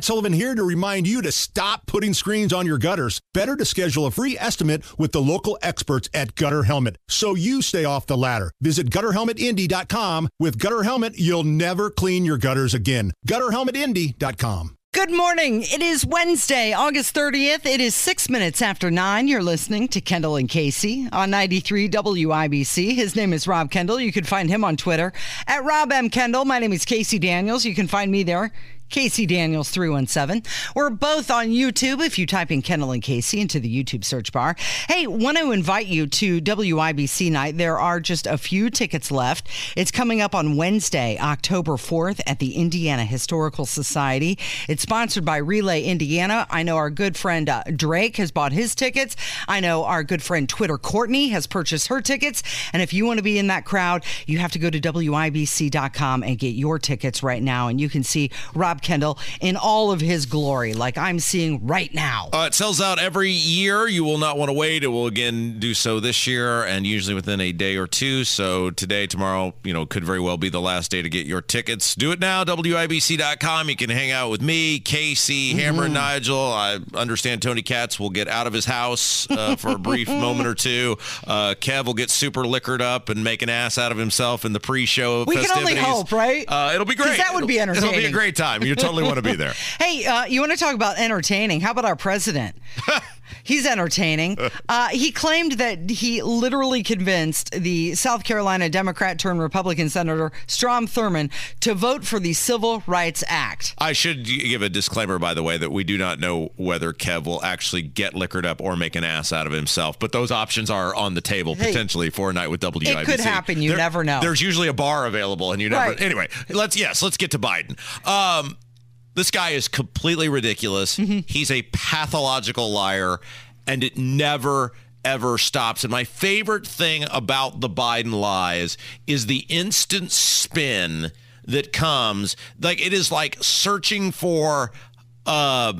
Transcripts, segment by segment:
Matt Sullivan here to remind you to stop putting screens on your gutters. Better to schedule a free estimate with the local experts at Gutter Helmet so you stay off the ladder. Visit gutterhelmetindy.com. With Gutter Helmet, you'll never clean your gutters again. Gutterhelmetindy.com. Good morning. It is Wednesday, August 30th. It is six minutes after nine. You're listening to Kendall and Casey on 93 WIBC. His name is Rob Kendall. You can find him on Twitter at Rob M. Kendall. My name is Casey Daniels. You can find me there. Casey Daniels 317. We're both on YouTube if you type in Kendall and Casey into the YouTube search bar. Hey, want to invite you to WIBC night. There are just a few tickets left. It's coming up on Wednesday, October 4th at the Indiana Historical Society. It's sponsored by Relay Indiana. I know our good friend uh, Drake has bought his tickets. I know our good friend Twitter Courtney has purchased her tickets. And if you want to be in that crowd, you have to go to WIBC.com and get your tickets right now. And you can see Rob Kendall in all of his glory, like I'm seeing right now. Uh, it sells out every year. You will not want to wait. It will again do so this year, and usually within a day or two. So today, tomorrow, you know, could very well be the last day to get your tickets. Do it now. WIBC.com. You can hang out with me, Casey, Hammer, and Nigel. I understand Tony Katz will get out of his house uh, for a brief moment or two. Uh, Kev will get super liquored up and make an ass out of himself in the pre-show. We can only hope, right? Uh, it'll be great. that would be It'll- It'll be a great time. You totally want to be there. Hey, uh, you want to talk about entertaining? How about our president? He's entertaining. Uh, he claimed that he literally convinced the South Carolina Democrat turned Republican Senator Strom Thurmond to vote for the Civil Rights Act. I should give a disclaimer, by the way, that we do not know whether Kev will actually get liquored up or make an ass out of himself. But those options are on the table Hey, potentially for a night with WIBC. it could happen. You never know. There's usually a bar available, and you never. Right. Anyway, let's yes, let's get to Biden. Um, this guy is completely ridiculous. Mm-hmm. He's a pathological liar, and it never ever stops. And my favorite thing about the Biden lies is the instant spin that comes. Like it is like searching for uh,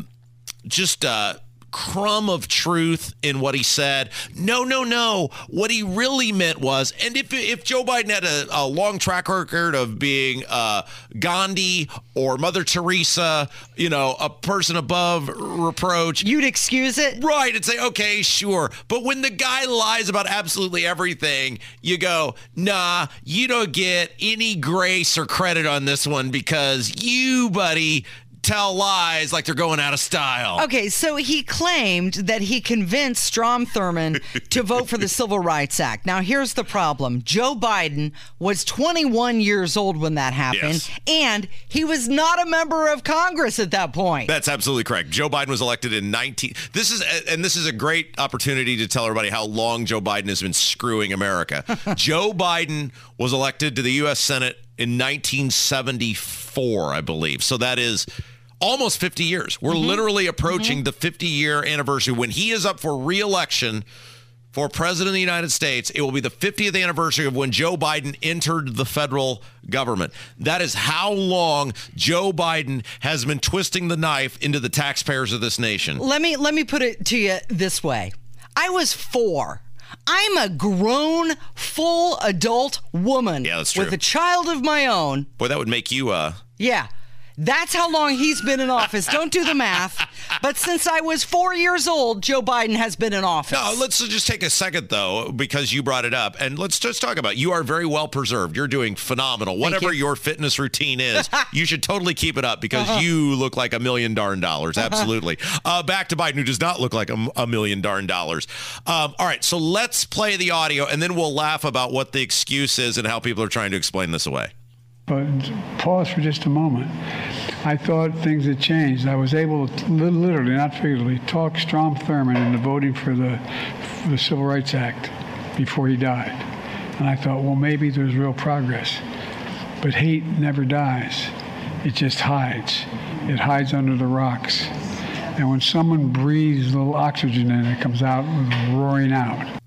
just a crumb of truth in what he said. No, no, no. What he really meant was, and if if Joe Biden had a, a long track record of being uh, Gandhi or Mother Teresa, you know, a person above reproach, You'd excuse it? Right, and say, okay, sure. But when the guy lies about absolutely everything, you go, nah, you don't get any grace or credit on this one because you, buddy, tell lies like they're going out of style. Okay, so he claimed that he convinced Strom Thurmond to vote for the Civil Rights Act. Now, here's the problem Joe Biden was 21 years old when that happened, Yes. and he was not a member of Congress at that point. That's absolutely correct. Joe Biden was elected in 19 This is and this is a great opportunity to tell everybody how long Joe Biden has been screwing America. Joe Biden was elected to the US Senate in 1974, I believe. So that is almost 50 years. We're mm-hmm. literally mm-hmm. approaching the 50 year anniversary when he is up for re-election for president of the United States. It will be the 50th anniversary of when Joe Biden entered the federal government. That is how long Joe Biden has been twisting the knife into the taxpayers of this nation. let me let me put it to you this way. I was 4. I'm a grown, full adult woman Yeah, that's with a child of my own. Boy, that would make you uh Yeah. That's how long he's been in office. Don't do the math. But since I was four years old, Joe Biden has been in office. No, let's just take a second though, because you brought it up, and let's just talk about. You are very well preserved. You're doing phenomenal. Whatever you. your fitness routine is, you should totally keep it up because you look like a million darn dollars. Absolutely. Uh, back to Biden, who does not look like a, a million darn dollars. Um, all right, so let's play the audio, and then we'll laugh about what the excuse is and how people are trying to explain this away. But pause for just a moment. I thought things had changed. I was able to literally, not figuratively, talk Strom Thurmond into voting for the, for the Civil Rights Act before he died. And I thought, well, maybe there's real progress. But hate never dies, it just hides. It hides under the rocks. And when someone breathes a little oxygen in, it comes out roaring out.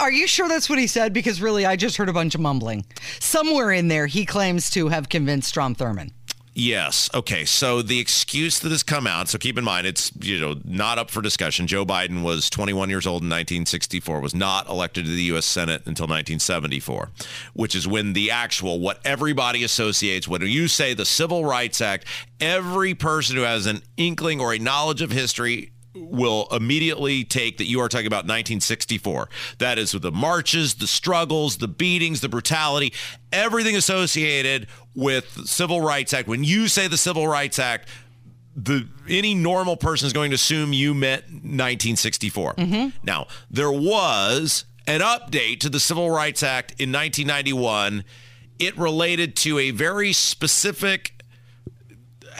Are you sure that's what he said? Because really, I just heard a bunch of mumbling. Somewhere in there, he claims to have convinced Strom Thurmond. Yes. Okay. So the excuse that has come out. So keep in mind, it's you know not up for discussion. Joe Biden was 21 years old in 1964. Was not elected to the U.S. Senate until 1974, which is when the actual what everybody associates when you say the Civil Rights Act. Every person who has an inkling or a knowledge of history will immediately take that you are talking about 1964. That is with the marches, the struggles, the beatings, the brutality, everything associated with Civil Rights Act. When you say the Civil Rights Act, the any normal person is going to assume you meant 1964. Mm-hmm. Now, there was an update to the Civil Rights Act in 1991. It related to a very specific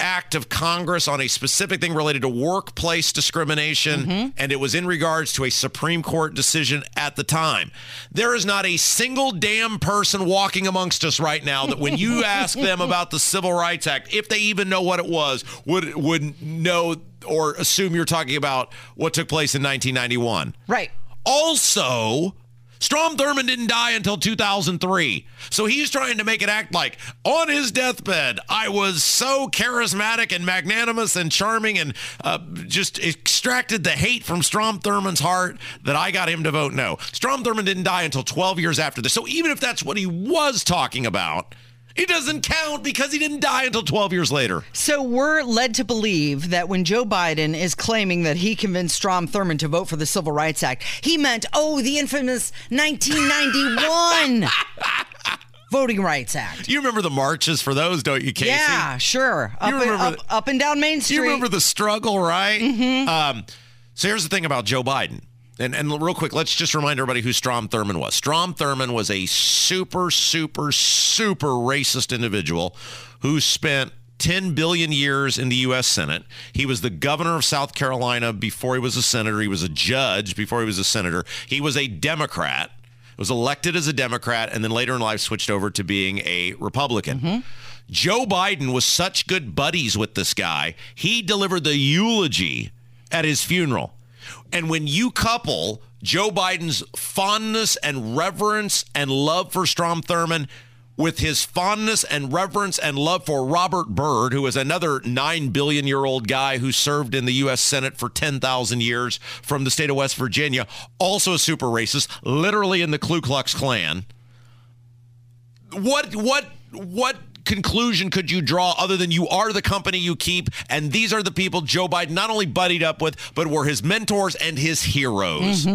act of Congress on a specific thing related to workplace discrimination, mm-hmm. and it was in regards to a Supreme Court decision at the time. There is not a single damn person walking amongst us right now that when you ask them about the Civil Rights Act, if they even know what it was, would would know or assume you're talking about what took place in 1991. Right. Also, Strom Thurmond didn't die until 2003. So he's trying to make it act like on his deathbed, I was so charismatic and magnanimous and charming and uh, just extracted the hate from Strom Thurmond's heart that I got him to vote no. Strom Thurmond didn't die until 12 years after this. So even if that's what he was talking about, it doesn't count because he didn't die until 12 years later. So we're led to believe that when Joe Biden is claiming that he convinced Strom Thurmond to vote for the Civil Rights Act, he meant, oh, the infamous 1991 Voting Rights Act. You remember the marches for those, don't you, Casey? Yeah, sure. Up, and, remember up, the- up and down Main Street. You remember the struggle, right? Um, so here's the thing about Joe Biden. And, and real quick, let's just remind everybody who Strom Thurmond was. Strom Thurmond was a super, super, super racist individual who spent 10 billion years in the U.S. Senate. He was the governor of South Carolina before he was a senator. He was a judge before he was a senator. He was a Democrat, was elected as a Democrat, and then later in life switched over to being a Republican. Mm-hmm. Joe Biden was such good buddies with this guy. He delivered the eulogy at his funeral. And when you couple Joe Biden's fondness and reverence and love for Strom Thurmond with his fondness and reverence and love for Robert Byrd, who is another 9 billion year old guy who served in the U.S. Senate for 10,000 years from the state of West Virginia, also a super racist, literally in the Ku Klux Klan what what what conclusion could you draw other than you are the company you keep and these are the people Joe Biden not only buddied up with but were his mentors and his heroes.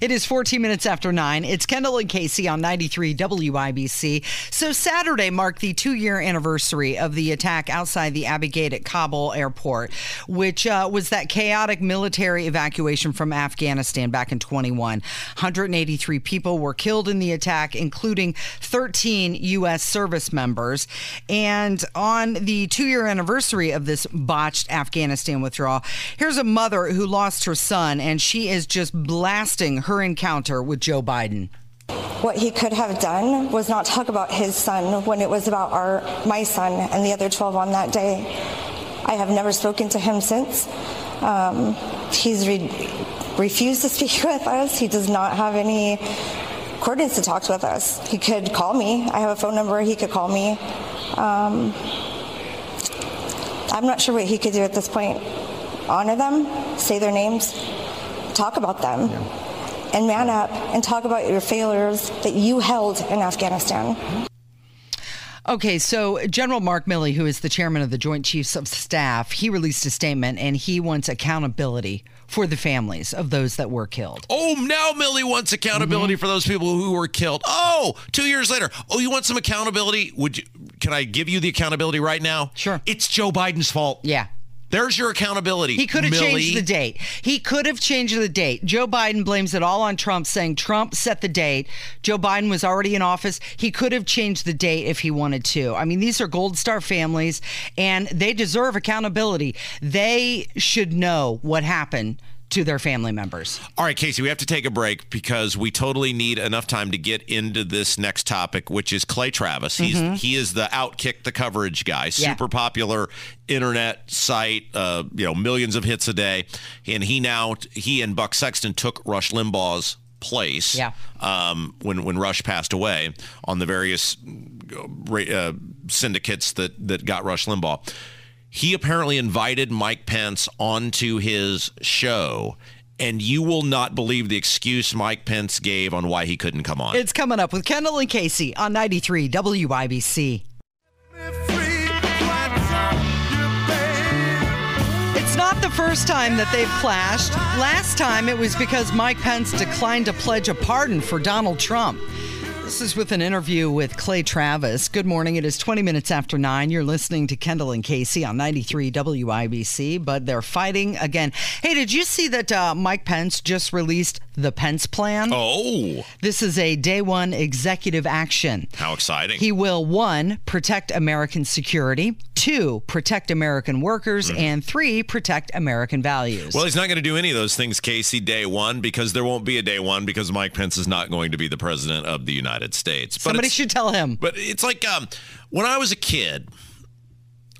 It is 14 minutes after 9. It's Kendall and Casey on 93 WIBC. So Saturday marked the two-year anniversary of the attack outside the Abbey Gate at Kabul airport, which uh, was that chaotic military evacuation from Afghanistan back in 21. 183 people were killed in the attack, including 13 U.S. service members. And on the two-year anniversary of this botched Afghanistan withdrawal, here's a mother who lost her son, and she is just blasting her encounter with Joe Biden. What he could have done was not talk about his son when it was about our my son and the other 12 on that day. I have never spoken to him since. Um, he's re- refused to speak with us. He does not have any coordinates to talk with us. He could call me. I have a phone number. He could call me. Um, I'm not sure what he could do at this point. Honor them, say their names, talk about them, and man up and talk about your failures that you held in Afghanistan. Okay, so General Mark Milley, who is the chairman of the Joint Chiefs of Staff, he released a statement and he wants accountability for the families of those that were killed. Oh, now Milley wants accountability mm-hmm. for those people who were killed. Oh, two years later. Oh, you want some accountability? Would you can I give you the accountability right now? Sure. It's Joe Biden's fault. Yeah. There's your accountability. He could have changed the date. He could have changed the date. Joe Biden blames it all on Trump, saying Trump set the date. Joe Biden was already in office. He could have changed the date if he wanted to. I mean, these are Gold Star families, and they deserve accountability. They should know what happened to their family members. All right, Casey, we have to take a break because we totally need enough time to get into this next topic, which is Clay Travis. He's he is the outkick the coverage guy, Mm-hmm. Yeah. super popular internet site, uh, you know, millions of hits a day, and he now he and Buck Sexton took Rush Limbaugh's place. Yeah. Um, when when Rush passed away on the various uh, uh, syndicates that that got Rush Limbaugh. He apparently invited Mike Pence onto his show, and you will not believe the excuse Mike Pence gave on why he couldn't come on. It's coming up with Kendall and Casey on 93 WIBC. It's not the first time that they've clashed. Last time it was because Mike Pence declined to pledge a pardon for Donald Trump. This is with an interview with Clay Travis. Good morning. It is 20 minutes after 9. You're listening to Kendall and Casey on 93 WIBC, but they're fighting again. Hey, did you see that uh, Mike Pence just released the Pence Plan? oh, This is a day one executive action. how exciting! He will one, protect American security, two, protect American workers, and three, protect American values. well, he's not going to do any of those things, Casey, day one, because there won't be a day one because Mike Pence is not going to be the president of the United States. But Somebody should tell him. But it's like um, when I was a kid,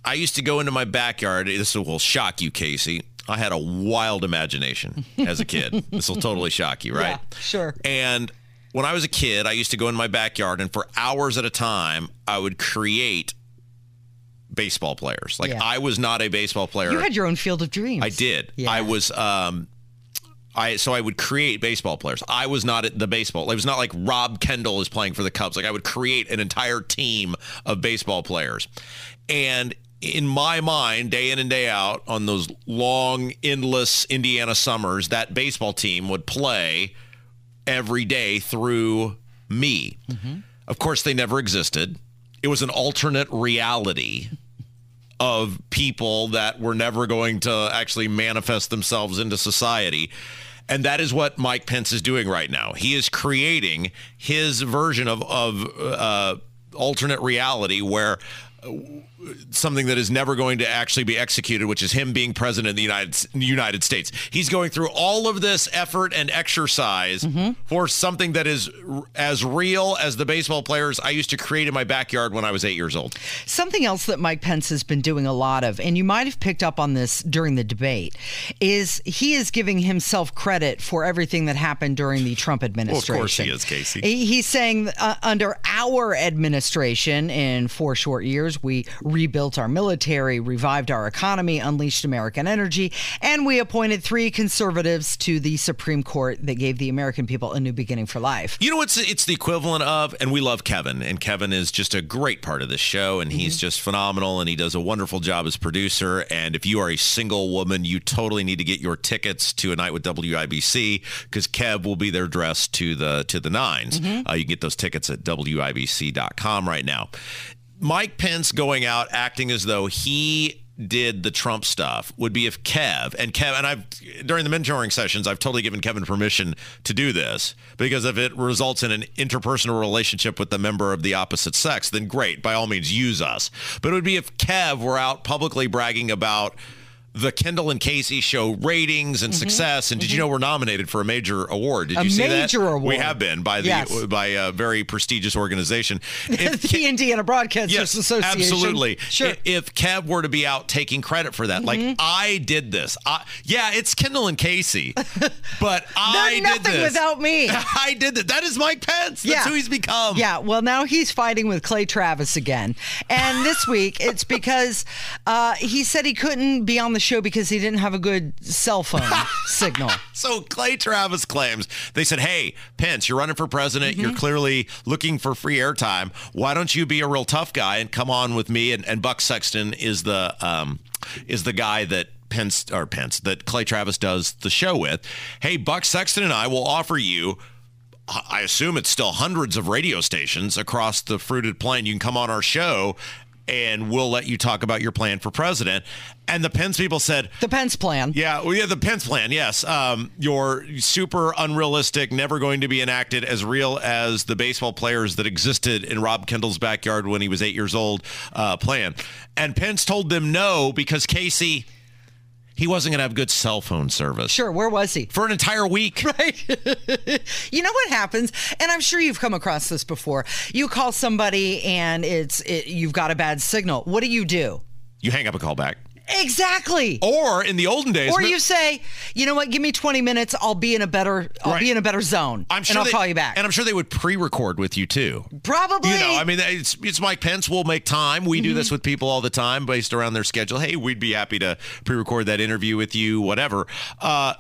I used to go into my backyard. This will shock you, Casey. I had a wild imagination as a kid. this will totally shock you, right? Yeah, sure. And when I was a kid, I used to go in my backyard and for hours at a time, I would create baseball players. Like Yeah. I was not a baseball player. You had your own field of dreams. I did. Yeah. I was um I so I would create baseball players. I was not at the baseball. It was not like Rob Kendall is playing for the Cubs. Like I would create an entire team of baseball players. And in my mind, day in and day out, on those long, endless Indiana summers, that baseball team would play every day through me. Mm-hmm. Of course, they never existed. It was an alternate reality of people that were never going to actually manifest themselves into society. And that is what Mike Pence is doing right now. He is creating his version of, of uh, alternate reality where something that is never going to actually be executed, which is him being president of the United United States. He's going through all of this effort and exercise for something that is as real as the baseball players I used to create in my backyard when I was eight years old. Something else that Mike Pence has been doing a lot of, and you might have picked up on this during the debate, is he is giving himself credit for everything that happened during the Trump administration. Of course he is, Casey. He's saying uh, under our administration, in four short years, we rebuilt our military, revived our economy, unleashed American energy, and we appointed three conservatives to the Supreme Court that gave the American people a new beginning for life. You know what's it's the equivalent of, and we love Kevin, and Kevin is just a great part of this show, and he's just phenomenal, and he does a wonderful job as producer. And if you are a single woman, you totally need to get your tickets to a night with WIBC because Kev will be there dressed to the to the 9s Uh, you can get those tickets at WIBC.com right now. Mike Pence going out acting as though he did the Trump stuff would be if Kev and Kev and I've during the mentoring sessions I've totally given Kevin permission to do this because if it results in an interpersonal relationship with the member of the opposite sex then great by all means use us. But it would be if Kev were out publicly bragging about the Kendall and Casey show ratings and success and did you know we're nominated for a major award did Mm-hmm. A you see that major award. we have been by the Yes. by a very prestigious organization If the Indiana Broadcasters Yes, Association. absolutely. Sure. Mm-hmm. If Kev were to be out taking credit for that, like I did this. I, yeah, it's Kendall and Casey, but I did nothing this. without me. I did that. That is Mike Pence. That's Yeah. who he's become. Yeah, well, now he's fighting with Clay Travis again. And this week, it's because uh, he said he couldn't be on the show because he didn't have a good cell phone signal. So Clay Travis claims they said, "Hey, Pence, you're running for president. Mm-hmm. You're clearly looking for free airtime. Why don't you be a real tough guy and come on with me?" And, and Buck Sexton is the um, is the guy that Pence or Pence that Clay Travis does the show with. Hey, Buck Sexton and I will offer you. I assume it's still hundreds of radio stations across the fruited plain. You can come on our show and we'll let you talk about your plan for president. And the Pence people said, The Pence plan. yeah, well, yeah, the Pence plan. Yes, um, your super unrealistic, never going to be enacted, as real as the baseball players that existed in Rob Kendall's backyard when he was eight years old. Uh, plan, and Pence told them no because Casey, he wasn't going to have good cell phone service Sure, where was he? for an entire week. Right. you know what happens, and I'm sure you've come across this before. You call somebody and it's it, you've got a bad signal. What do you do? You hang up a call back. Exactly. Or in the olden days, Or you say, you know what? Give me 20 minutes. I'll be in a better. I'll Right. be in a better zone. I'm sure and I'll they- call you back. And I'm sure they would pre-record with you too. Probably. You know, I mean, it's it's Mike Pence. We'll make time. We do Mm-hmm. this with people all the time, based around their schedule. Hey, we'd be happy to pre-record that interview with you. Whatever. Uh,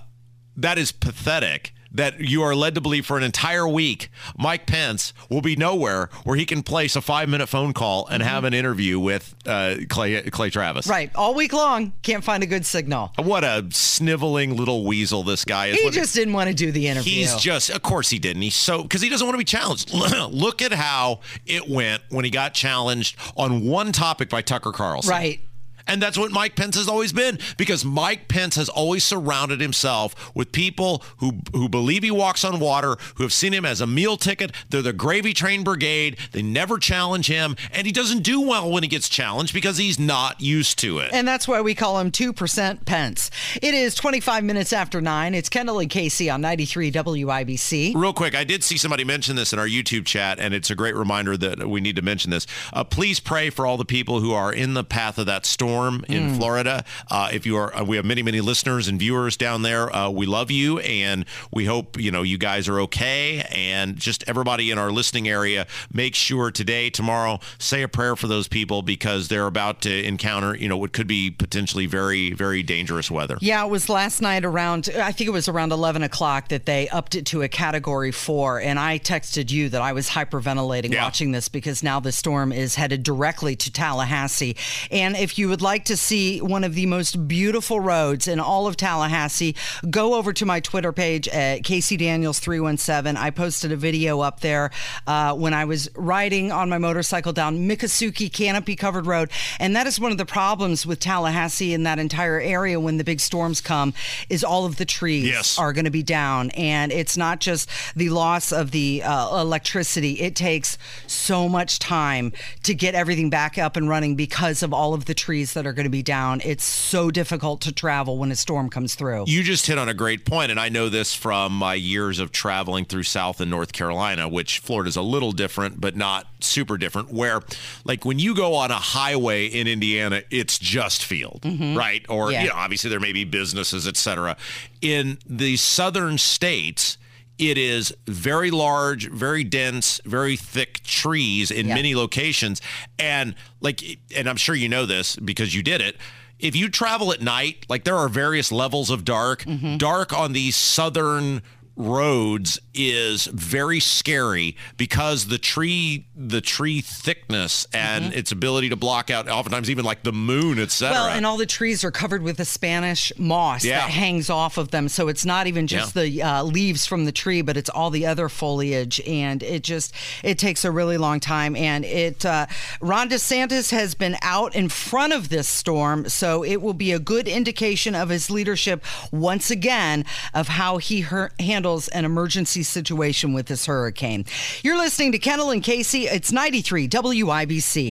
that is pathetic. That you are led to believe for an entire week, Mike Pence will be nowhere where he can place a five-minute phone call and have an interview with uh, Clay Clay Travis. Mm-hmm. right. All week long, can't find a good signal. What a sniveling little weasel this guy is. He What- just didn't want to do the interview. He's just, of course he didn't. He's so, because he doesn't want to be challenged. Look at how it went when he got challenged on one topic by Tucker Carlson. right. And that's what Mike Pence has always been because Mike Pence has always surrounded himself with people who who believe he walks on water, who have seen him as a meal ticket. They're the gravy train brigade. They never challenge him, and he doesn't do well when he gets challenged because he's not used to it. And that's why we call him 2% Pence. It is 25 minutes after 9. It's Kendall and Casey on 93 WIBC. Real quick, I did see somebody mention this in our YouTube chat, and it's a great reminder that we need to mention this. Uh, please pray for all the people who are in the path of that storm in Florida. Uh, if you are, uh, we have many, many listeners and viewers down there. Uh, we love you, and we hope you know you guys are okay. And just everybody in our listening area, make sure today, tomorrow, say a prayer for those people because they're about to encounter, you know, what could be potentially very, very dangerous weather. Yeah, it was last night around, I think it was around 11 o'clock that they upped it to a category four. And I texted you that I was hyperventilating Yeah. watching this because now the storm is headed directly to Tallahassee. And if you would like to see one of the most beautiful roads in all of Tallahassee, go over to my Twitter page at Casey Daniels 317. I posted a video up there uh, when I was riding on my motorcycle down Miccosukee Canopy Covered Road. And that is one of the problems with Tallahassee and that entire area when the big storms come is all of the trees Yes. are going to be down. And it's not just the loss of the uh, electricity, it takes so much time to get everything back up and running because of all of the trees that are going to be down. It's so difficult to travel when a storm comes through. You just hit on a great point, and I know this from my years of traveling through South and North Carolina, which Florida's a little different, but not super different. Where, like, when you go on a highway in Indiana, it's just field, mm-hmm. right? Or Yeah. you know, obviously there may be businesses, et cetera. In the southern states. It is very large, very dense, very thick trees in Yeah. many locations. And like, and I'm sure you know this because you did it. If you travel at night, like there are various levels of dark. Mm-hmm. Dark on these southern roads is very scary because the tree the tree thickness and its ability to block out oftentimes even like the moon etc Mm-hmm. Well, and all the trees are covered with the Spanish moss Yeah. that hangs off of them. So it's not even just Yeah. the uh, leaves from the tree, but it's all the other foliage. And it just, it takes a really long time. And it, uh, Ron DeSantis has been out in front of this storm. So it will be a good indication of his leadership once again of how he her- handles an emergency situation with this hurricane. You're listening to Kendall and Casey. It's 93 WIBC.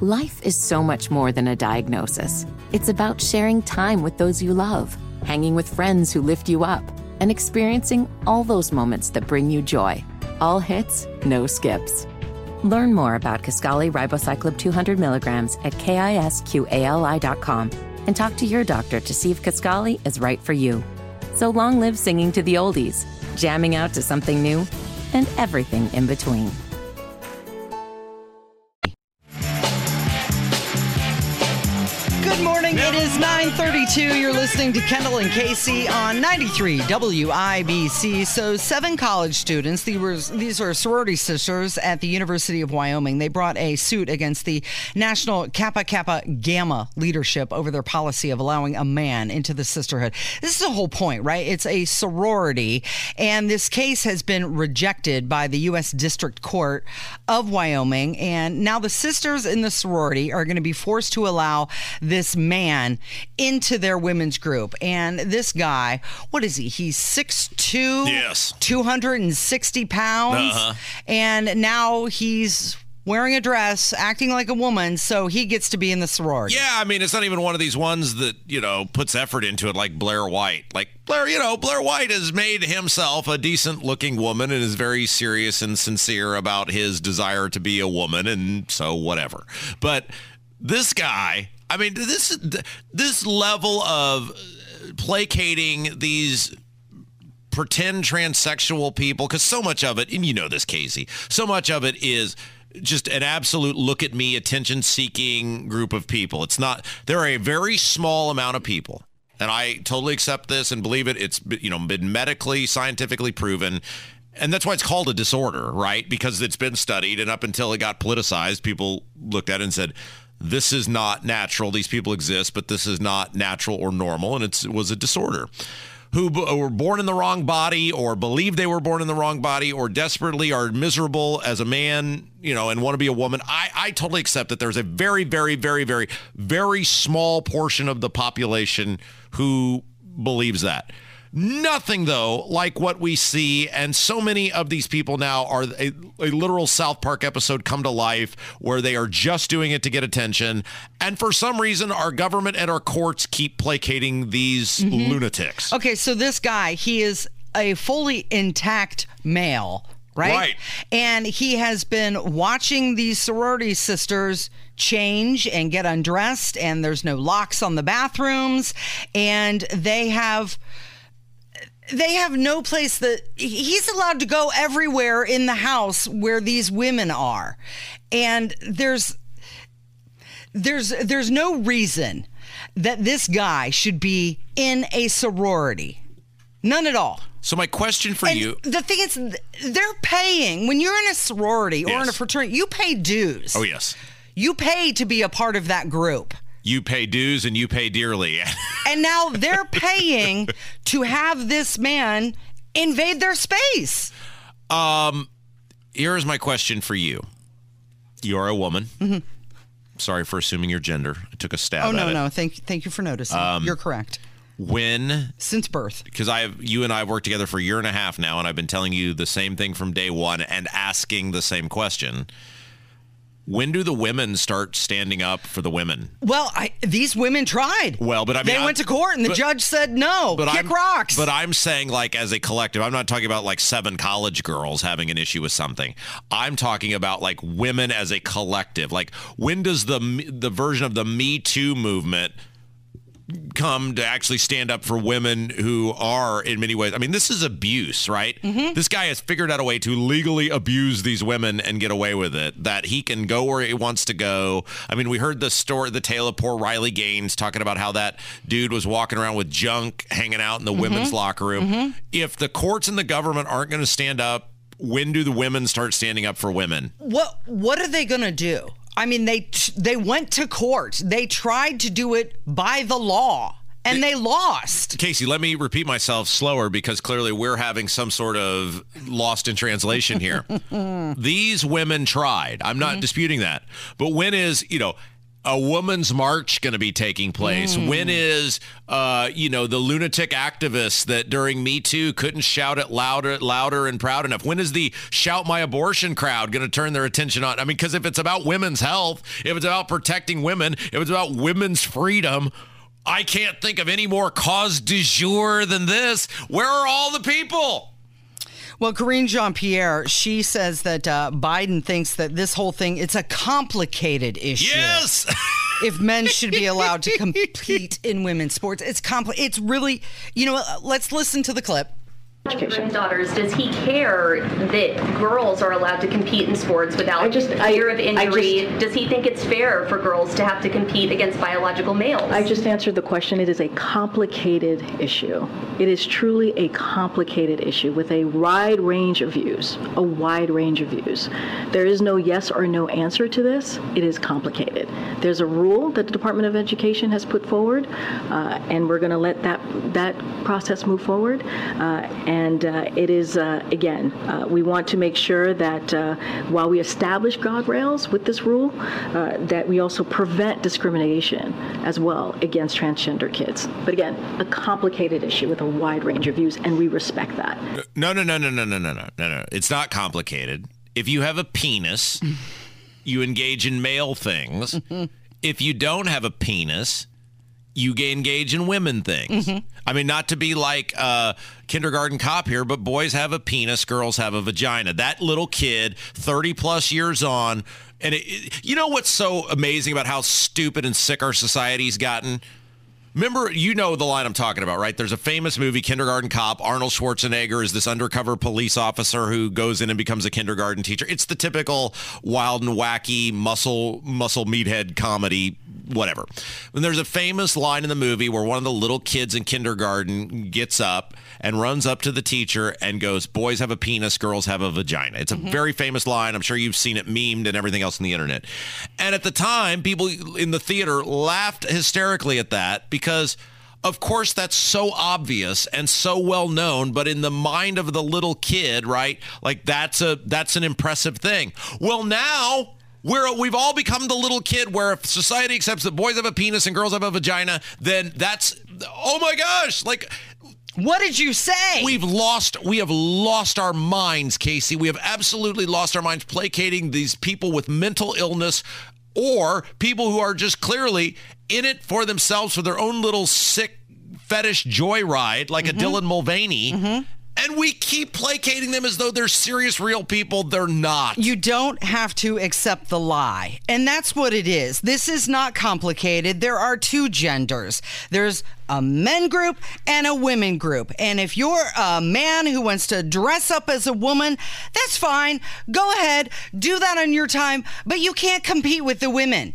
Life is so much more than a diagnosis. It's about sharing time with those you love, hanging with friends who lift you up, and experiencing all those moments that bring you joy. All hits, no skips. Learn more about Kisqali Ribociclib 200 milligrams at kisqali.com and talk to your doctor to see if Kisqali is right for you. So long live singing to the oldies, jamming out to something new, and everything in between. Good morning. It is 9:32. You're listening to Kendall and Casey on 93 WIBC. So, seven college students, these are sorority sisters at the University of Wyoming. They brought a suit against the National Kappa Kappa Gamma leadership over their policy of allowing a man into the sisterhood. This is the whole point, right? It's a sorority, and this case has been rejected by the U.S. District Court of Wyoming. And now the sisters in the sorority are going to be forced to allow this man into their women's group. And this guy, what is he? He's 6'2, Yes. 260 pounds. Uh-huh. And now he's wearing a dress, acting like a woman, so he gets to be in the sorority. Yeah, I mean, it's not even one of these ones that, you know, puts effort into it like Blair White. Like, Blair, you know, Blair White has made himself a decent looking woman and is very serious and sincere about his desire to be a woman, and so whatever. But this guy, I mean, this this level of placating these pretend transsexual people, because so much of it, and you know this, Casey, so much of it is just an absolute look at me, attention seeking group of people. It's not, there are a very small amount of people. And I totally accept this and believe it. It's you know been medically, scientifically proven and that's why it's called a disorder, right? Because it's been studied, and up until it got politicized, people looked at it and said, "This is not natural. These people exist, but this is not natural or normal," and it was a disorder who b- uh, were born in the wrong body or believe they were born in the wrong body or desperately are miserable as a man, you know, and want to be a woman. I, I totally accept that there's a very, very, very, very, very small portion of the population who believes that. Nothing, though, like what we see. And so many of these people now are a, a, literal South Park episode come to life where they are just doing it to get attention. And for some reason, our government and our courts keep placating these mm-hmm. lunatics. Okay, so this guy, he is a fully intact male. Right? right? And he has been watching these sorority sisters change and get undressed, and there's no locks on the bathrooms, and they have they have no place that he's allowed to go everywhere in the house where these women are. And there's there's there's no reason that this guy should be in a sorority. None at all. So my question for and you the thing is they're paying when you're in a sorority or yes. in a fraternity you pay dues. Oh yes. You pay to be a part of that group you pay dues and you pay dearly. and now they're paying to have this man invade their space. Um, here is my question for you. You're a woman. Mm-hmm. Sorry for assuming your gender. I took a stab. Oh no, no. Thank thank you for noticing. Um, You're correct. When since birth, because I have you and I have worked together for a year and a half now, and I've been telling you the same thing from day one and asking the same question when do the women start standing up for the women? Well, I, these women tried. Well, but I mean, they went to court and the but, judge said no. But kick I'm, rocks. But I'm saying, like, as a collective, I'm not talking about like seven college girls having an issue with something. I'm talking about like women as a collective. Like, when does the the version of the Me Too movement? Come to actually stand up for women who are in many ways. I mean, this is abuse, right? Mm-hmm. This guy has figured out a way to legally abuse these women and get away with it. That he can go where he wants to go. I mean, we heard the story, the tale of poor Riley Gaines talking about how that dude was walking around with junk hanging out in the mm-hmm. women's locker room. Mm-hmm. If the courts and the government aren't going to stand up, when do the women start standing up for women? What What are they going to do? I mean, they they went to court. They tried to do it by the law. And they lost. Casey, let me repeat myself slower because clearly we're having some sort of lost in translation here. These women tried. I'm not mm-hmm. disputing that. But when is, you know, a woman's march going to be taking place? Mm. When is, uh, you know, the lunatic activists that during Me Too couldn't shout it louder, louder and proud enough? When is the shout my abortion crowd going to turn their attention on? I mean, because if it's about women's health, if it's about protecting women, if it's about women's freedom, I can't think of any more cause du jour than this. Where are all the people? Well, Karine Jean Pierre, she says that uh, Biden thinks that this whole thing it's a complicated issue. Yes. if men should be allowed to compete in women's sports, it's compli- It's really, you know. Let's listen to the clip education. Daughters, does he care that girls are allowed to compete in sports without I just, fear I, of injury? Just, does he think it's fair for girls to have to compete against biological males? I just answered the question. It is a complicated issue. It is truly a complicated issue with a wide range of views, a wide range of views. There is no yes or no answer to this. It is complicated. There's a rule that the Department of Education has put forward, uh, and we're going to let that that process move forward. Uh, and uh, it is, uh, again, uh, we want to make sure that uh, while we establish guardrails with this rule, uh, that we also prevent discrimination as well against transgender kids. But again, a complicated issue with a wide range of views, and we respect that. No, no, no, no, no, no, no, no, no, no. It's not complicated. If you have a penis, you engage in male things. if you don't have a penis, you engage in women things. Mm-hmm. I mean, not to be like uh, kindergarten cop here, but boys have a penis, girls have a vagina. That little kid, 30 plus years on, and it, you know what's so amazing about how stupid and sick our society's gotten? Remember, you know the line I'm talking about, right? There's a famous movie, Kindergarten Cop. Arnold Schwarzenegger is this undercover police officer who goes in and becomes a kindergarten teacher. It's the typical wild and wacky muscle muscle meathead comedy, whatever. And there's a famous line in the movie where one of the little kids in kindergarten gets up and runs up to the teacher and goes, "Boys have a penis, girls have a vagina." It's a mm-hmm. very famous line. I'm sure you've seen it memed and everything else on the internet. And at the time, people in the theater laughed hysterically at that because of course that's so obvious and so well known but in the mind of the little kid right like that's a that's an impressive thing well now we're, we've all become the little kid where if society accepts that boys have a penis and girls have a vagina then that's oh my gosh like What did you say? We've lost we have lost our minds, Casey. We have absolutely lost our minds placating these people with mental illness or people who are just clearly in it for themselves for their own little sick fetish joyride like a mm-hmm. Dylan Mulvaney. Mm-hmm. And we keep placating them as though they're serious real people. They're not. You don't have to accept the lie. And that's what it is. This is not complicated. There are two genders there's a men group and a women group. And if you're a man who wants to dress up as a woman, that's fine. Go ahead, do that on your time, but you can't compete with the women.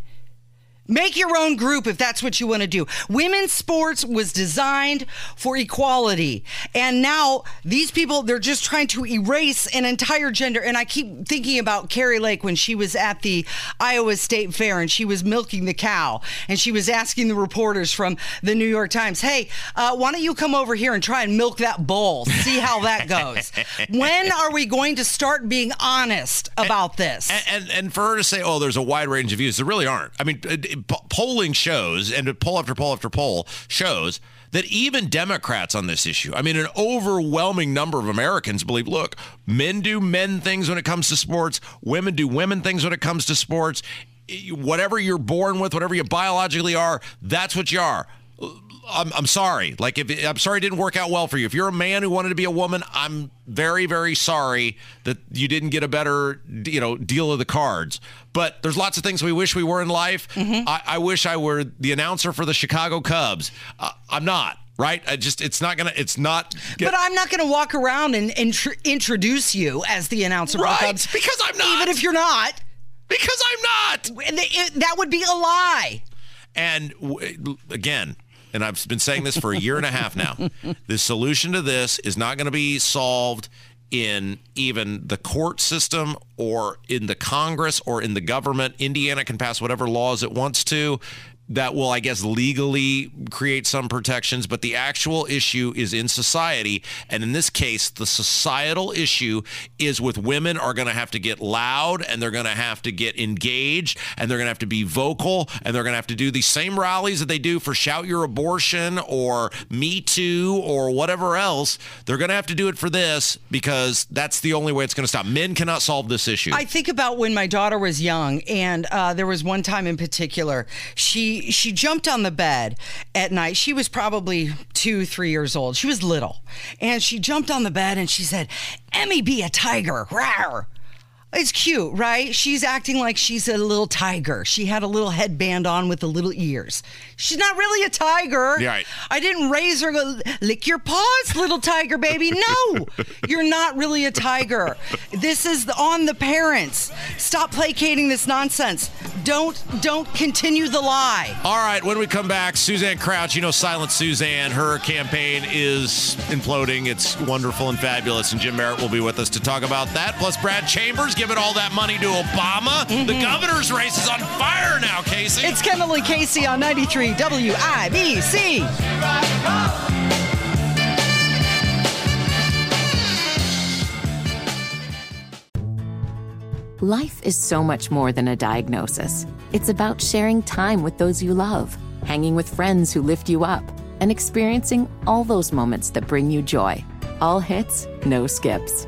Make your own group if that's what you want to do. Women's sports was designed for equality. And now these people, they're just trying to erase an entire gender. And I keep thinking about Kari Lake when she was at the Iowa State Fair and she was milking the cow. And she was asking the reporters from the New York Times, hey, uh, why don't you come over here and try and milk that bull? See how that goes. when are we going to start being honest about this? And, and and for her to say, "Oh, there's a wide range of views," there really aren't. I mean, it- it- po- polling shows, and poll after poll after poll shows that even Democrats on this issue, I mean, an overwhelming number of Americans believe, look, men do men things when it comes to sports, women do women things when it comes to sports. Whatever you're born with, whatever you biologically are, that's what you are. I'm, I'm sorry. Like, if I'm sorry it didn't work out well for you. If you're a man who wanted to be a woman, I'm very, very sorry that you didn't get a better, you know, deal of the cards. But there's lots of things we wish we were in life. I, I wish I were the announcer for the Chicago Cubs. Uh, I'm not. Right? I just, it's not gonna, it's not. But I'm not going to walk around and intr- introduce you as the announcer. of the Right, Cubs, because I'm not. Even if you're not, because I'm not. and they- it- that would be a lie. And w- again, and I've been saying this for a year and a half now. The solution to this is not going to be solved in even the court system or in the Congress or in the government. Indiana can pass whatever laws it wants to that will, I guess, legally create some protections, but the actual issue is in society. And in this case, the societal issue is with women are going to have to get loud and they're going to have to get engaged and they're going to have to be vocal and they're going to have to do these same rallies that they do for Shout Your Abortion or Me Too or whatever else. They're going to have to do it for this because that's the only way it's going to stop. Men cannot solve this issue. I think about when my daughter was young, and uh, there was one time in particular. She she jumped on the bed at night. She was probably two, three years old. She was little, and she jumped on the bed and she said, "Emmy, be a tiger!" Rawr. It's cute, right? She's acting like she's a little tiger. She had a little headband on with the little ears. She's not really a tiger. Right. I didn't raise her, go, lick your paws, little tiger baby. No, you're not really a tiger. This is on the parents. Stop placating this nonsense. Don't don't continue the lie. All right, when we come back, Suzanne Crouch, you know Silent Suzanne, her campaign is imploding. It's wonderful and fabulous, and Jim Merritt will be with us to talk about that. Plus, Brad Chambers giving all that money to Obama. The mm-hmm. governor's race is on fire now, Casey. It's Kendall and Casey on 93 WIBC. Life is so much more than a diagnosis. It's about sharing time with those you love, hanging with friends who lift you up, and experiencing all those moments that bring you joy. All hits, no skips.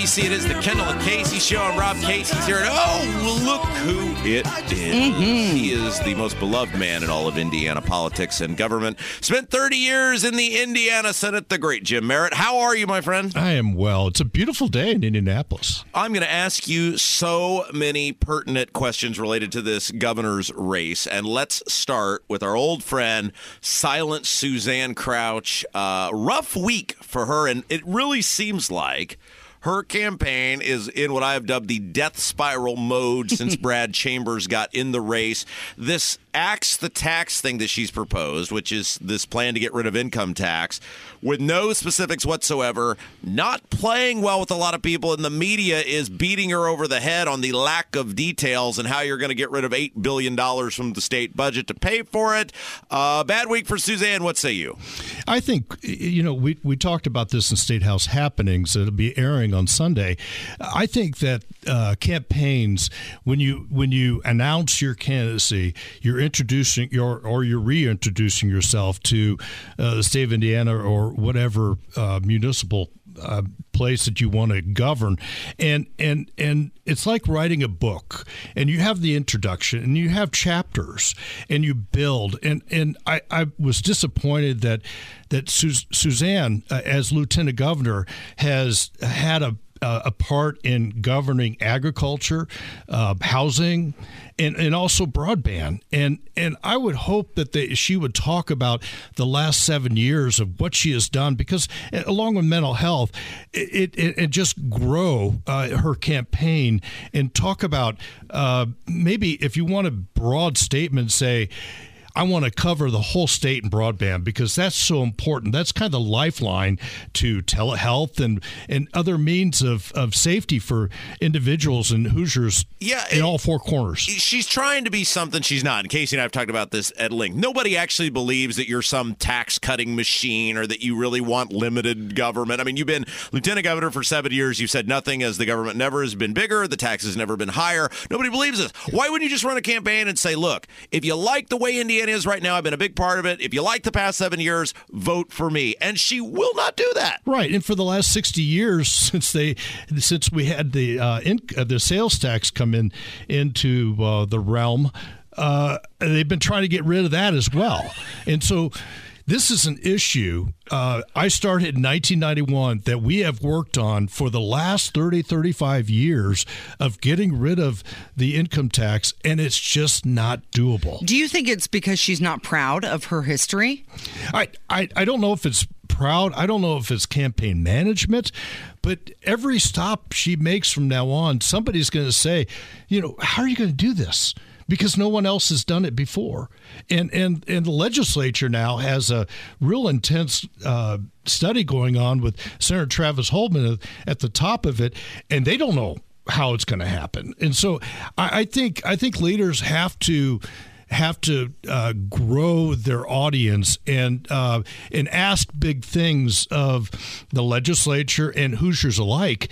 WIBC. It is the Kendall and Casey show. I'm Rob Casey's here. And oh, look who it is. He is the most beloved man in all of Indiana politics and government. Spent 30 years in the Indiana Senate, the great Jim Merritt. How are you, my friend? I am well. It's a beautiful day in Indianapolis. I'm going to ask you so many pertinent questions related to this governor's race. And let's start with our old friend, Silent Suzanne Crouch. Uh, rough week for her. And it really seems like her campaign is in what I have dubbed the death spiral mode since Brad Chambers got in the race. This axe the tax thing that she's proposed, which is this plan to get rid of income tax, with no specifics whatsoever, not playing well with a lot of people, and the media is beating her over the head on the lack of details and how you're going to get rid of $8 billion from the state budget to pay for it. Uh, bad week for Suzanne. What say you? I think, you know, we, we talked about this in State House happenings. It'll be airing on Sunday. I think that uh, campaigns, when you when you announce your candidacy, you're introducing your or you're reintroducing yourself to uh, the state of Indiana or whatever uh, municipal uh, place that you want to govern. And and and it's like writing a book and you have the introduction and you have chapters and you build. And and I, I was disappointed that that Su- Suzanne uh, as lieutenant governor has had a uh, a part in governing agriculture, uh, housing, and, and also broadband. And and I would hope that they, she would talk about the last seven years of what she has done, because uh, along with mental health, it it, it just grow uh, her campaign and talk about uh, maybe if you want a broad statement, say I want to cover the whole state in broadband because that's so important. That's kind of the lifeline to telehealth and, and other means of, of safety for individuals and Hoosiers yeah, in all four corners. She's trying to be something she's not. And Casey and I have talked about this at length. Nobody actually believes that you're some tax cutting machine or that you really want limited government. I mean, you've been lieutenant governor for seven years. You've said nothing as the government never has been bigger, the tax has never been higher. Nobody believes this. Why wouldn't you just run a campaign and say, look, if you like the way Indiana is right now, I've been a big part of it. If you like the past seven years, vote for me. And she will not do that. Right. And for the last 60 years since they since we had the uh, in, uh, the sales tax come in into uh, the realm, uh, they've been trying to get rid of that as well. And so this is an issue uh, I started in 1991 that we have worked on for the last 30, 35 years of getting rid of the income tax, and it's just not doable. Do you think it's because she's not proud of her history? I, I, I don't know if it's proud. I don't know if it's campaign management, but every stop she makes from now on, somebody's going to say, you know, how are you going to do this? Because no one else has done it before. And and and the legislature now has a real intense uh, study going on with Senator Travis Holdman at the top of it, and they don't know how it's going to happen. And so I, I think I think leaders have to have to uh, grow their audience and uh, and ask big things of the legislature and Hoosiers alike.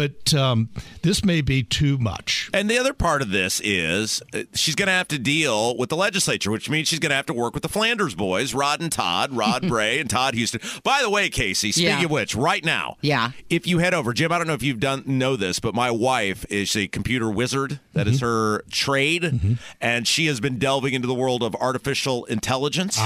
But um, this may be too much. And the other part of this is uh, she's going to have to deal with the legislature, which means she's going to have to work with the Flanders boys, Rod and Todd, Rod Bray and Todd Huston. By the way, Casey, speaking Yeah. of which, right now, Yeah. if you head over, Jim, I don't know if you've done know this, but my wife is a computer wizard. That is her trade, and she has been delving into the world of artificial intelligence.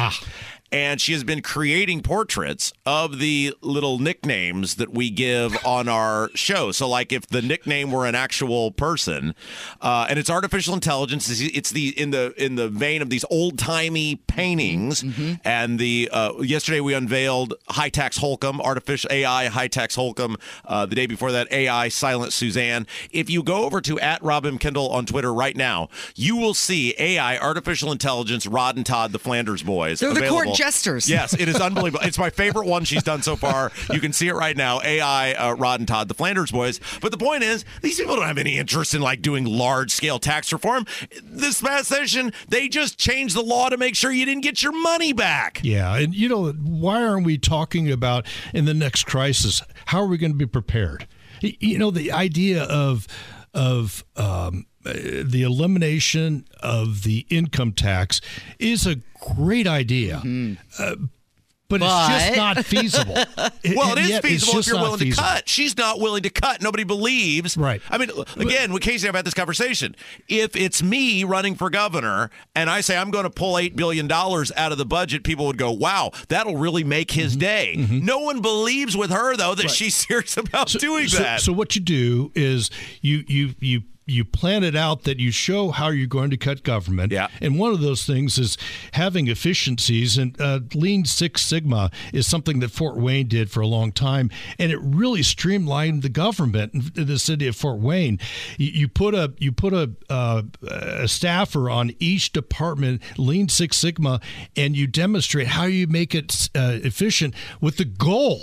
And she has been creating portraits of the little nicknames that we give on our show. So, like, if the nickname were an actual person, uh, and it's artificial intelligence, it's- the in the in the vein of these old timey paintings. And the uh, yesterday we unveiled High Tax Holcomb, artificial AI High Tax Holcomb. Uh, the day before that, AI Silent Suzanne. If you go over to at Robin Kendall on Twitter right now, you will see AI artificial intelligence Rod and Todd, the Flanders boys. They're the court available. Jesters. Yes, it is unbelievable. it's my favorite one she's done so far. You can see it right now. AI, uh, Rod and Todd, the Flanders boys. But the point is, these people don't have any interest in like doing large scale tax reform. This past session, they just changed the law to make sure you didn't get your money back. Yeah, and you know why aren't we talking about in the next crisis? How are we going to be prepared? You know the idea of of um, the elimination of the income tax is a great idea. Uh, but, it's just not feasible. Well, it is feasible if you're willing to cut. She's not willing to cut. Nobody believes. Right. I mean, again, with Casey, I've had this conversation. If it's me running for governor and I say I'm going to pull $8 billion out of the budget, people would go, wow, that'll really make his Mm-hmm. day. No one believes with her, though, that she's serious about doing so, that. So what you do is you you you you plan it out that you show how you're going to cut government. Yeah. And one of those things is having efficiencies. And uh, Lean Six Sigma is something that Fort Wayne did for a long time, and it really streamlined the government in the city of Fort Wayne. You, you put a you put a, uh, a staffer on each department, Lean Six Sigma, and you demonstrate how you make it uh, efficient with the goal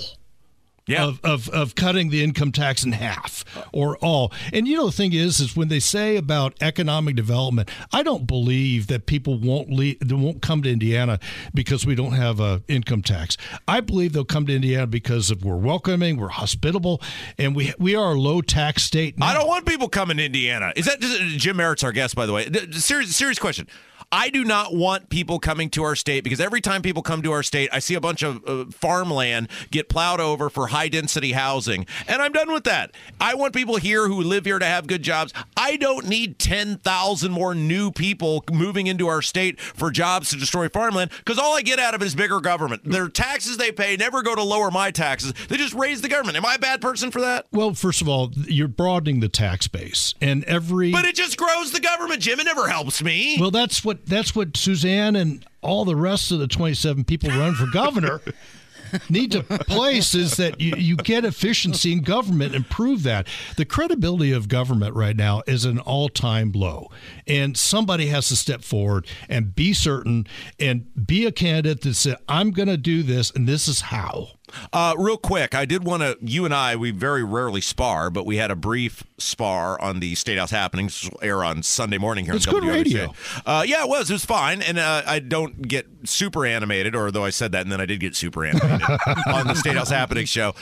yeah. of, of, of cutting the income tax in half or all. And you know the thing is, is when they say about economic development, I don't believe that people won't leave, they won't come to Indiana because we don't have a income tax. I believe they'll come to Indiana because of we're welcoming, we're hospitable, and we we are a low tax state. Now. I don't want people coming to Indiana. Is that Jim Merritt's our guest, by the way? Serious, serious question. I do not want people coming to our state because every time people come to our state, I see a bunch of uh, farmland get plowed over for high density housing, and I'm done with that. I want people here who live here to have good jobs. I don't need 10,000 more new people moving into our state for jobs to destroy farmland because all I get out of it is bigger government. Their taxes they pay never go to lower my taxes, they just raise the government. Am I a bad person for that? Well, first of all, you're broadening the tax base, and every But it just grows the government, Jim. It never helps me. Well, that's what that's what Suzanne and all the rest of the 27 people run for governor need to place is that you, you get efficiency in government and prove that. The credibility of government right now is an all-time low. And somebody has to step forward and be certain and be a candidate that said, I'm going to do this and this is how. Uh, real quick, I did want to. You and I, we very rarely spar, but we had a brief spar on the State House happenings. Air on Sunday morning here. It's on good WRBC. radio. Uh, yeah, it was. It was fine, and uh, I don't get super animated, or though I said that, and then I did get super animated on the State House happenings show.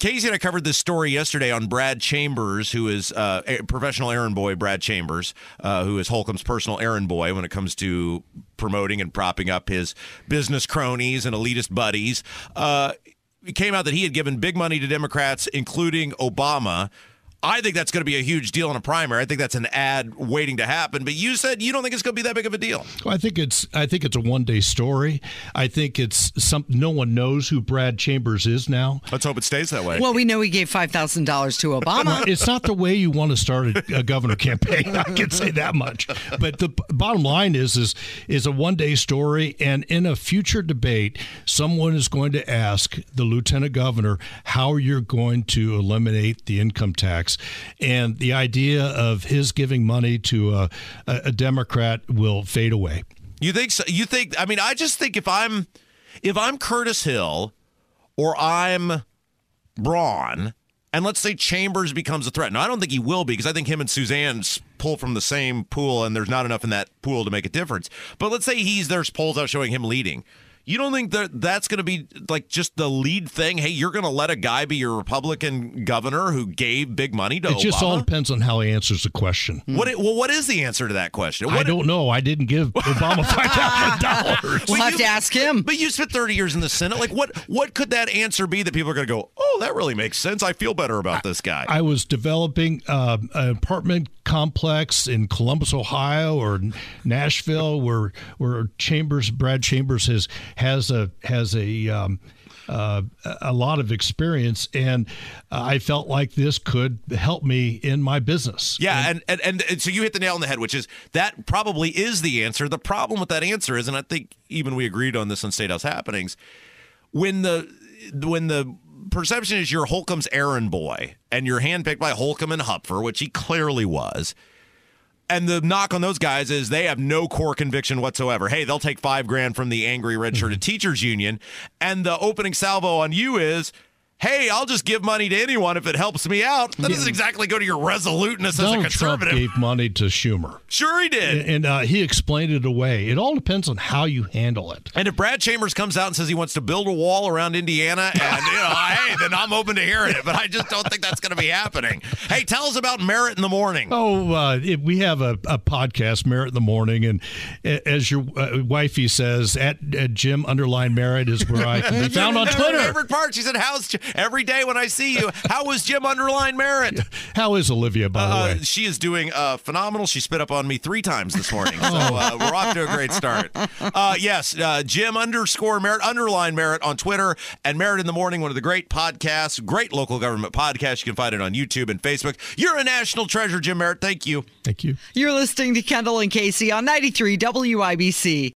Casey and I covered this story yesterday on Brad Chambers, who is uh, a professional errand boy. Brad Chambers, uh, who is Holcomb's personal errand boy when it comes to promoting and propping up his business cronies and elitist buddies. Uh, it came out that he had given big money to Democrats, including Obama. I think that's going to be a huge deal in a primary. I think that's an ad waiting to happen. But you said you don't think it's going to be that big of a deal. Well, I think it's I think it's a one day story. I think it's some no one knows who Brad Chambers is now. Let's hope it stays that way. Well, we know he gave five thousand dollars to Obama. it's not the way you want to start a, a governor campaign. I can say that much. But the bottom line is is is a one day story, and in a future debate, someone is going to ask the lieutenant governor how you're going to eliminate the income tax, and the idea of his giving money to a, a, a Democrat will fade away. You think so? You think? I mean, I just think if I'm if I'm Curtis Hill or I'm Braun, and let's say Chambers becomes a threat. Now, I don't think he will be because I think him and Suzanne s- pull from the same pool, and there's not enough in that pool to make a difference. But let's say he's there's polls out showing him leading. You don't think that that's going to be like just the lead thing? Hey, you're going to let a guy be your Republican governor who gave big money to Obama? It just all depends on how he answers the question. What? i- Well, what is the answer to that question? I don't know. I didn't give Obama five thousand dollars. We'll have to ask him. But you spent 30 years in the Senate. Like, what what could that answer be that people are going to go, oh, that really makes sense. I feel better about this guy. I was developing uh, an apartment complex in Columbus, Ohio, or Nashville, where where Chambers, Brad Chambers, has has a has a um, uh, a lot of experience, and I felt like this could help me in my business. yeah, and, and, and and so you hit the nail on the head, which is that probably is the answer. The problem with that answer is, and I think even we agreed on this on State House Happenings, when the when the perception is you're Holcomb's errand boy and you're handpicked by Holcomb and Hupfer, which he clearly was. And the knock on those guys is they have no core conviction whatsoever. Hey, they'll take five grand from the angry redshirted mm-hmm. teachers union. And the opening salvo on you is, hey, I'll just give money to anyone if it helps me out. That doesn't exactly go to your resoluteness Donald as a conservative. Trump gave money to Schumer. Sure, he did. And, and uh, he explained it away. It all depends on how you handle it. And if Brad Chambers comes out and says he wants to build a wall around Indiana, and you know, hey, then I'm open to hearing it. But I just don't think that's going to be happening. Hey, tell us about Merritt in the Morning. Oh, uh, we have a, a podcast, Merritt in the Morning, and as your uh, wifey says, at, at Jim underline Merritt is where I can be found on Twitter. favorite part. She said, "How's every day when I see you? How was Jim underline Merritt?" How is Olivia, by the Uh, way? she is doing uh, phenomenal. She spit up on me three times this morning, so Oh. uh, we're off to a great start. Uh, yes, uh, Jim underscore Merritt underline Merritt on Twitter and Merritt in the Morning, one of the great podcasts, great local government podcasts. You can find it on YouTube and Facebook. You're a national treasure, Jim Merritt. Thank you. Thank you. You're listening to Kendall and Casey on 93 WIBC.